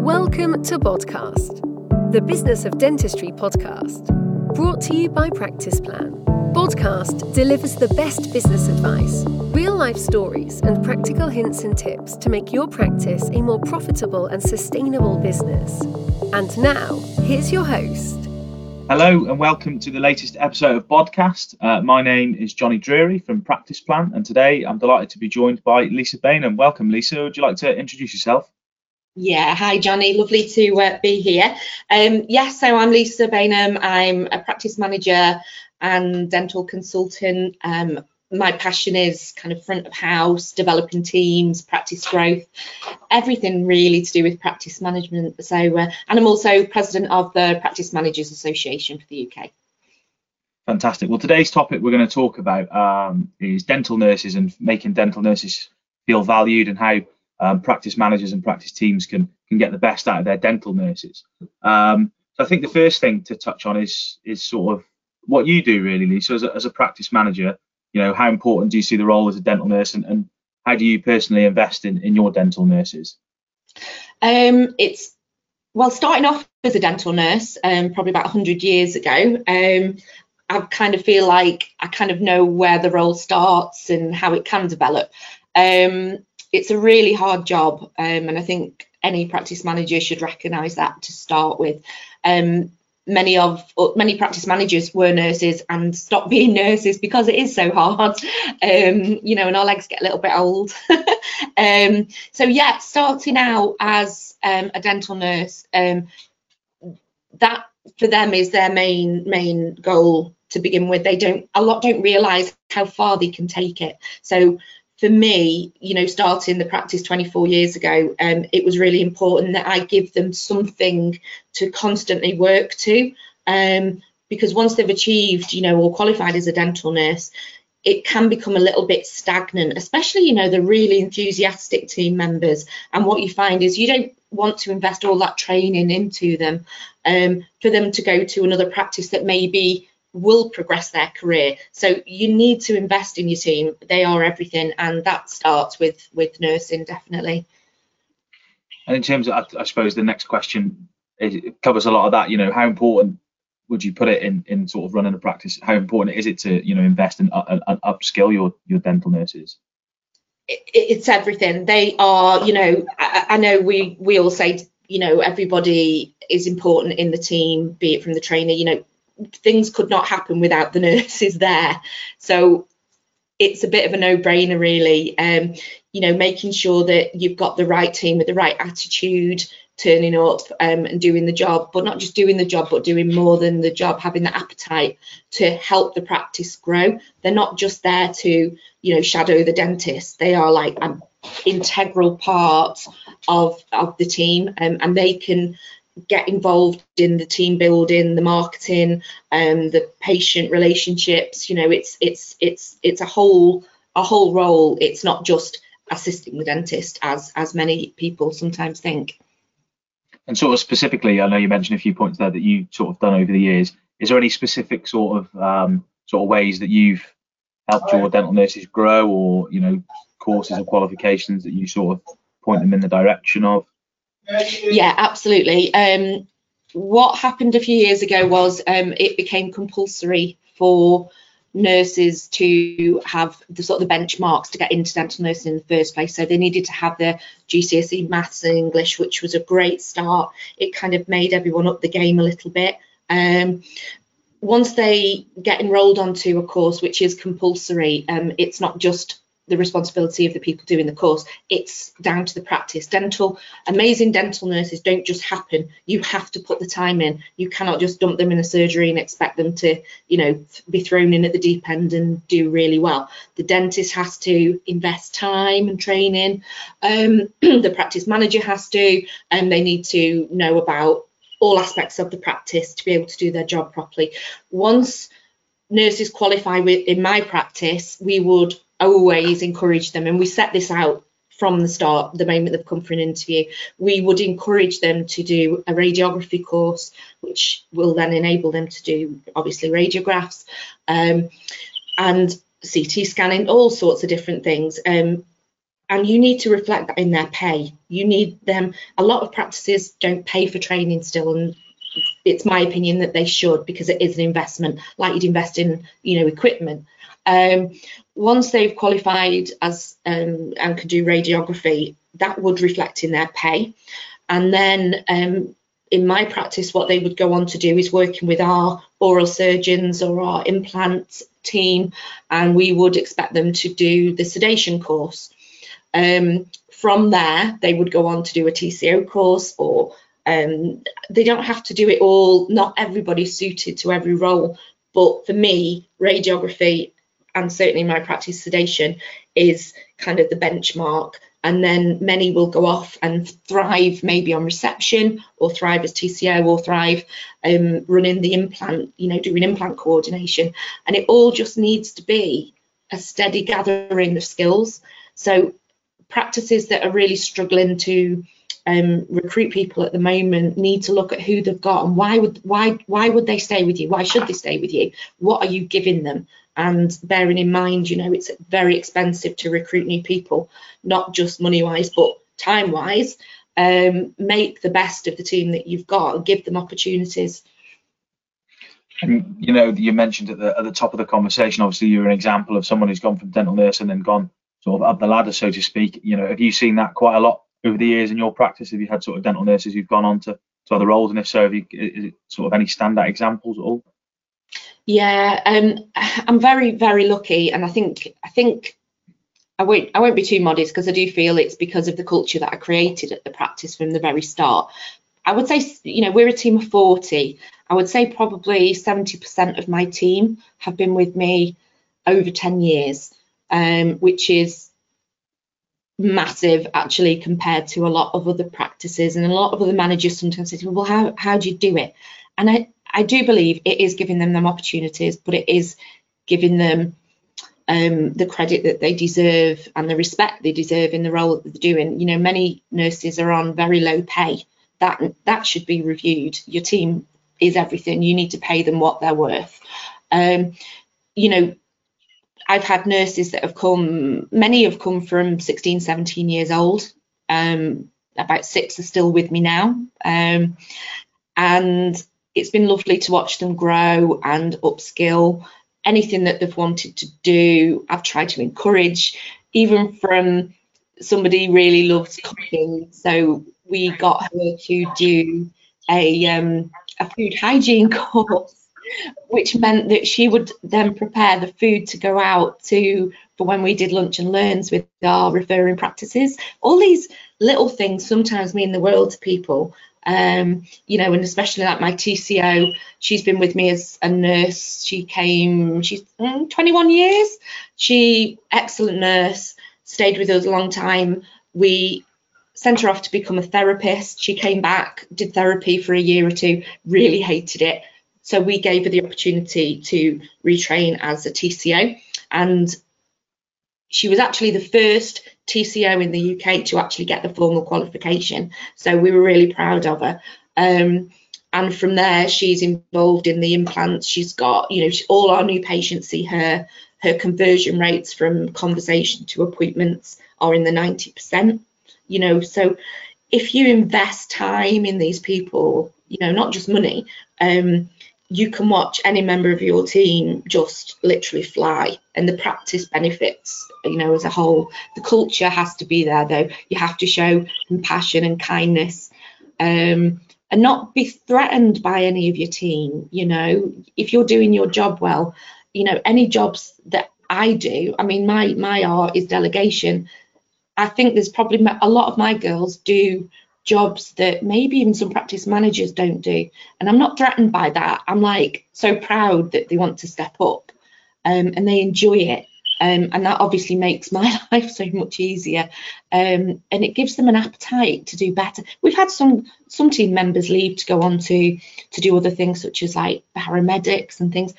Welcome to Podcast, the Business of Dentistry podcast, brought to you by Practice Plan. Podcast delivers the best business advice, real life stories, and practical hints and tips to make your practice a more profitable and sustainable business. And now, here's your host. Hello and welcome to the latest episode of Podcast. Uh, my name is Johnny Drury from Practice Plan, and today I'm delighted to be joined by Lisa Bain. And Welcome, Lisa. Would you like to introduce yourself? Yeah, hi Johnny, lovely to uh, be here. Um, yes, so I'm Lisa Bainham. I'm a practice manager and dental consultant. Um, my passion is kind of front of house, developing teams, practice growth, everything really to do with practice management. So, uh, and I'm also president of the Practice Managers Association for the UK. Fantastic. Well, today's topic we're going to talk about um, is dental nurses and making dental nurses feel valued and how um, practice managers and practice teams can can get the best out of their dental nurses. Um, so I think the first thing to touch on is is sort of what you do really, Lisa, as a, as a practice manager you know, how important do you see the role as a dental nurse and, and how do you personally invest in, in your dental nurses? Um, it's well, starting off as a dental nurse, um, probably about 100 years ago, um, I kind of feel like I kind of know where the role starts and how it can develop. Um, it's a really hard job, um, and I think any practice manager should recognise that to start with. Um, many of many practice managers were nurses and stopped being nurses because it is so hard. Um, you know and our legs get a little bit old. Um, so yeah starting out as um, a dental nurse um, that for them is their main main goal to begin with. They don't a lot don't realize how far they can take it. So for me, you know, starting the practice 24 years ago, um, it was really important that I give them something to constantly work to. Um, because once they've achieved, you know, or qualified as a dental nurse, it can become a little bit stagnant, especially, you know, the really enthusiastic team members. And what you find is you don't want to invest all that training into them um, for them to go to another practice that maybe will progress their career. So you need to invest in your team. They are everything, and that starts with with nursing definitely. And in terms of, I suppose the next question it covers a lot of that. You know, how important would you put it in in sort of running a practice? How important is it to you know invest in uh, and upskill your your dental nurses? it's everything. They are, you know, I, I know we we all say you know everybody is important in the team be it from the trainer you know things could not happen without the nurses there. So it's a bit of a no-brainer, really. Um, you know, making sure that you've got the right team with the right attitude, turning up um, and doing the job, but not just doing the job, but doing more than the job, having the appetite to help the practice grow. They're not just there to, you know, shadow the dentist. They are like an integral part of of the team, um, and they can get involved in the team building, the marketing, um, the patient relationships. You know, it's it's it's it's a whole a whole role. It's not just assisting the dentist as as many people sometimes think. And sort of specifically, I know you mentioned a few points there that you sort of done over the years. Is there any specific sort of um, sort of ways that you've helped your dental nurses grow, or you know, courses or qualifications that you sort of point them in the direction of? Yeah, absolutely. Um, what happened a few years ago was um, it became compulsory for nurses to have the sort of the benchmarks to get into dental nursing in the first place. So they needed to have their GCSE maths and English, which was a great start. It kind of made everyone up the game a little bit. Um, once they get enrolled onto a course which is compulsory, um, it's not just the responsibility of the people doing the course. It's down to the practice. Dental, amazing dental nurses don't just happen. You have to put the time in. You cannot just dump them in a surgery and expect them to, you know, be thrown in at the deep end and do really well. The dentist has to invest time and training. Um, the practice manager has to, and they need to know about all aspects of the practice to be able to do their job properly. Once nurses qualify with, in my practice, we would always encourage them, and we set this out from the start, the moment they've come for an interview, we would encourage them to do a radiography course, which will then enable them to do obviously radiographs um, and CT scanning, all sorts of different things. Um, and you need to reflect that in their pay. You need them. A lot of practices don't pay for training still, and it's my opinion that they should because it is an investment, like you'd invest in, you know, equipment. Um, once they've qualified as um, and can do radiography, that would reflect in their pay. And then um, in my practice, what they would go on to do is working with our oral surgeons or our implant team, and we would expect them to do the sedation course. Um, from there, they would go on to do a TCO course, or um, they don't have to do it all. Not everybody's suited to every role, but for me, radiography and certainly my practice sedation is kind of the benchmark and then many will go off and thrive maybe on reception or thrive as TCO or thrive um, running the implant, you know, doing implant coordination. And it all just needs to be a steady gathering of skills. So practices that are really struggling to um, recruit people at the moment need to look at who they've got and why would why why would they stay with you? Why should they stay with you? What are you giving them? and bearing in mind you know it's very expensive to recruit new people not just money wise but time wise um, make the best of the team that you've got and give them opportunities and you know you mentioned at the at the top of the conversation obviously you're an example of someone who's gone from dental nurse and then gone sort of up the ladder so to speak you know have you seen that quite a lot over the years in your practice have you had sort of dental nurses who've gone on to, to other roles and if so have you is it sort of any standout examples at all yeah, um, I'm very, very lucky, and I think I think I won't I won't be too modest because I do feel it's because of the culture that I created at the practice from the very start. I would say, you know, we're a team of 40. I would say probably 70% of my team have been with me over 10 years, um, which is massive actually compared to a lot of other practices. And a lot of other managers sometimes say, well, how, how do you do it? And I, I do believe it is giving them them opportunities, but it is giving them um, the credit that they deserve and the respect they deserve in the role that they're doing. You know, many nurses are on very low pay. That that should be reviewed. Your team is everything. You need to pay them what they're worth. Um, you know, I've had nurses that have come, many have come from 16, 17 years old. Um, about six are still with me now. Um, and it's been lovely to watch them grow and upskill anything that they've wanted to do. I've tried to encourage, even from somebody really loves cooking, so we got her to do a um, a food hygiene course, which meant that she would then prepare the food to go out to for when we did lunch and learns with our referring practices. All these little things sometimes mean the world to people um, you know, and especially like my TCO, she's been with me as a nurse. She came, she's mm, 21 years. She, excellent nurse, stayed with us a long time. We sent her off to become a therapist. She came back, did therapy for a year or two, really hated it. So we gave her the opportunity to retrain as a TCO. And she was actually the first TCO in the UK to actually get the formal qualification. So we were really proud of her. Um, and from there, she's involved in the implants. She's got, you know, she, all our new patients see her. Her conversion rates from conversation to appointments are in the 90%. You know, so if you invest time in these people, you know, not just money, um, you can watch any member of your team just literally fly and the practice benefits you know as a whole. The culture has to be there though. You have to show compassion and kindness um, and not be threatened by any of your team you know. If you're doing your job well you know any jobs that i do i mean my my art is delegation. I think there's probably a lot of my girls do jobs that maybe even some practice managers don't do. And I'm not threatened by that. I'm like so proud that they want to step up um, and they enjoy it. Um, and that obviously makes my life so much easier um, and it gives them an appetite to do better we've had some some team members leave to go on to to do other things such as like paramedics and things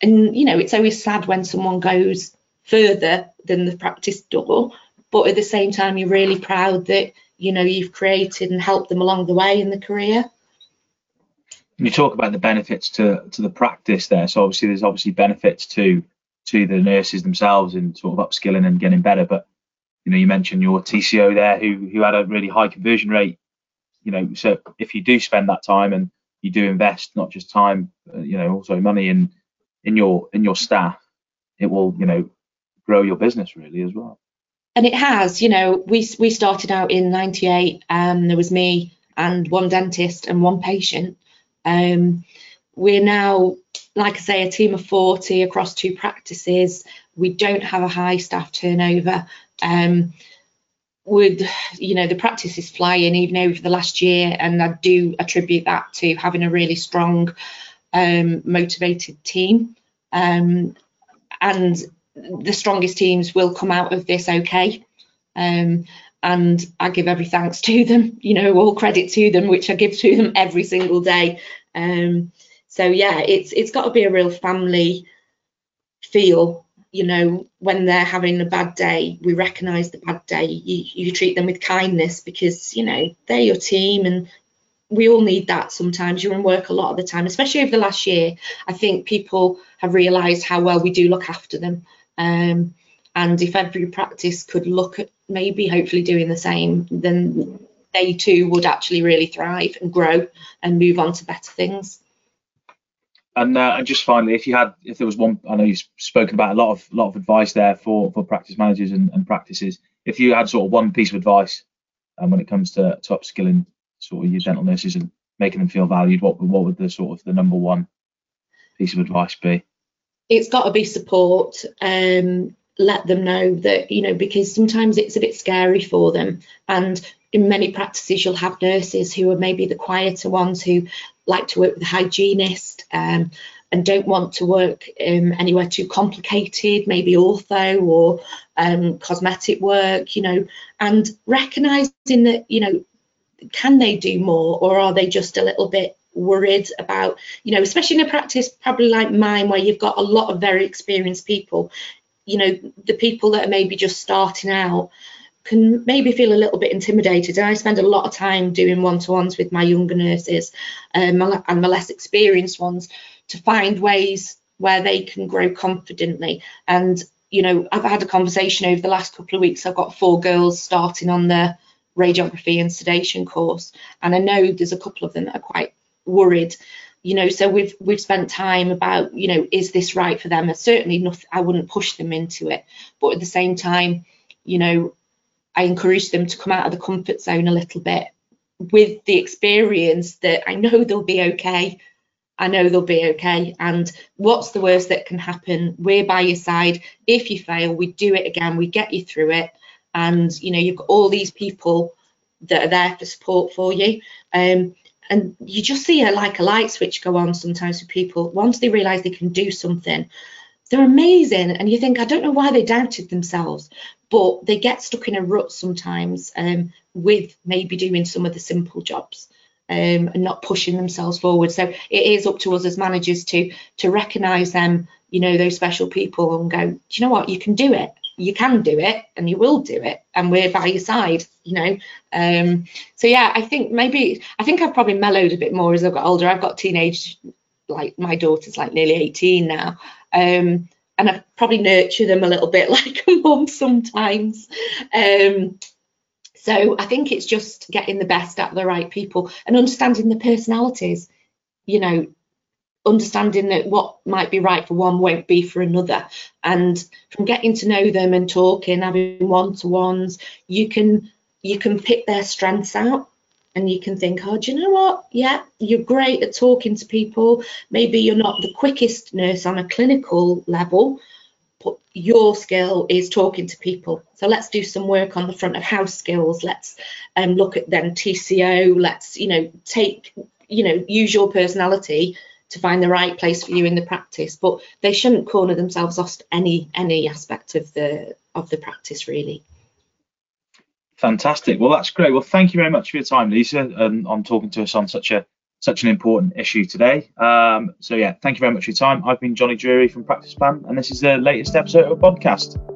and you know it's always sad when someone goes further than the practice door but at the same time you're really proud that you know you've created and helped them along the way in the career you talk about the benefits to to the practice there so obviously there's obviously benefits to to the nurses themselves in sort of upskilling and getting better but you know, you mentioned your TCO there, who who had a really high conversion rate. You know, so if you do spend that time and you do invest not just time, uh, you know, also money in in your in your staff, it will, you know, grow your business really as well. And it has, you know, we we started out in '98. Um, there was me and one dentist and one patient. Um, we're now, like I say, a team of 40 across two practices. We don't have a high staff turnover. Um, with you know the practice is flying even over the last year and i do attribute that to having a really strong um, motivated team um, and the strongest teams will come out of this okay um, and i give every thanks to them you know all credit to them which i give to them every single day um, so yeah it's it's got to be a real family feel you know, when they're having a bad day, we recognise the bad day. You, you treat them with kindness because, you know, they're your team and we all need that sometimes. You're in work a lot of the time, especially over the last year. I think people have realised how well we do look after them. Um, and if every practice could look at maybe hopefully doing the same, then they too would actually really thrive and grow and move on to better things. And, uh, and just finally, if you had, if there was one, I know you've spoken about a lot of lot of advice there for for practice managers and, and practices. If you had sort of one piece of advice, um, when it comes to, to upskilling sort of your dental nurses and making them feel valued, what what would the sort of the number one piece of advice be? It's got to be support. Um, let them know that you know because sometimes it's a bit scary for them, and in many practices you'll have nurses who are maybe the quieter ones who like to work with a hygienist um, and don't want to work um, anywhere too complicated, maybe ortho or um, cosmetic work, you know, and recognizing that, you know, can they do more or are they just a little bit worried about, you know, especially in a practice probably like mine where you've got a lot of very experienced people, you know, the people that are maybe just starting out can maybe feel a little bit intimidated. And I spend a lot of time doing one to ones with my younger nurses um, and my less experienced ones to find ways where they can grow confidently. And, you know, I've had a conversation over the last couple of weeks. I've got four girls starting on the radiography and sedation course. And I know there's a couple of them that are quite worried you know so we've we've spent time about you know is this right for them and certainly nothing i wouldn't push them into it but at the same time you know I encourage them to come out of the comfort zone a little bit with the experience that I know they'll be okay. I know they'll be okay. And what's the worst that can happen? We're by your side. If you fail, we do it again, we get you through it. And you know, you've got all these people that are there for support for you. Um, and you just see a like a light switch go on sometimes with people once they realize they can do something they're amazing and you think i don't know why they doubted themselves but they get stuck in a rut sometimes um, with maybe doing some of the simple jobs um, and not pushing themselves forward. So it is up to us as managers to to recognise them, you know, those special people and go, do you know what, you can do it. You can do it and you will do it and we're by your side, you know. Um, so yeah, I think maybe I think I've probably mellowed a bit more as I've got older. I've got teenage like my daughter's like nearly 18 now. Um, and I probably nurture them a little bit like a mum sometimes. Um, so I think it's just getting the best of the right people and understanding the personalities. You know, understanding that what might be right for one won't be for another. And from getting to know them and talking, having one-to-ones, you can you can pick their strengths out and you can think, oh, do you know what? Yeah, you're great at talking to people. Maybe you're not the quickest nurse on a clinical level, but your skill is talking to people. So let's do some work on the front of house skills. Let's um, look at then TCO. Let's, you know, take, you know, use your personality to find the right place for you in the practice. But they shouldn't corner themselves off any any aspect of the of the practice really. Fantastic. Well, that's great. Well, thank you very much for your time, Lisa, and on talking to us on such a such an important issue today. Um, so yeah, thank you very much for your time. I've been Johnny Drury from Practice Plan, and this is the latest episode of a podcast.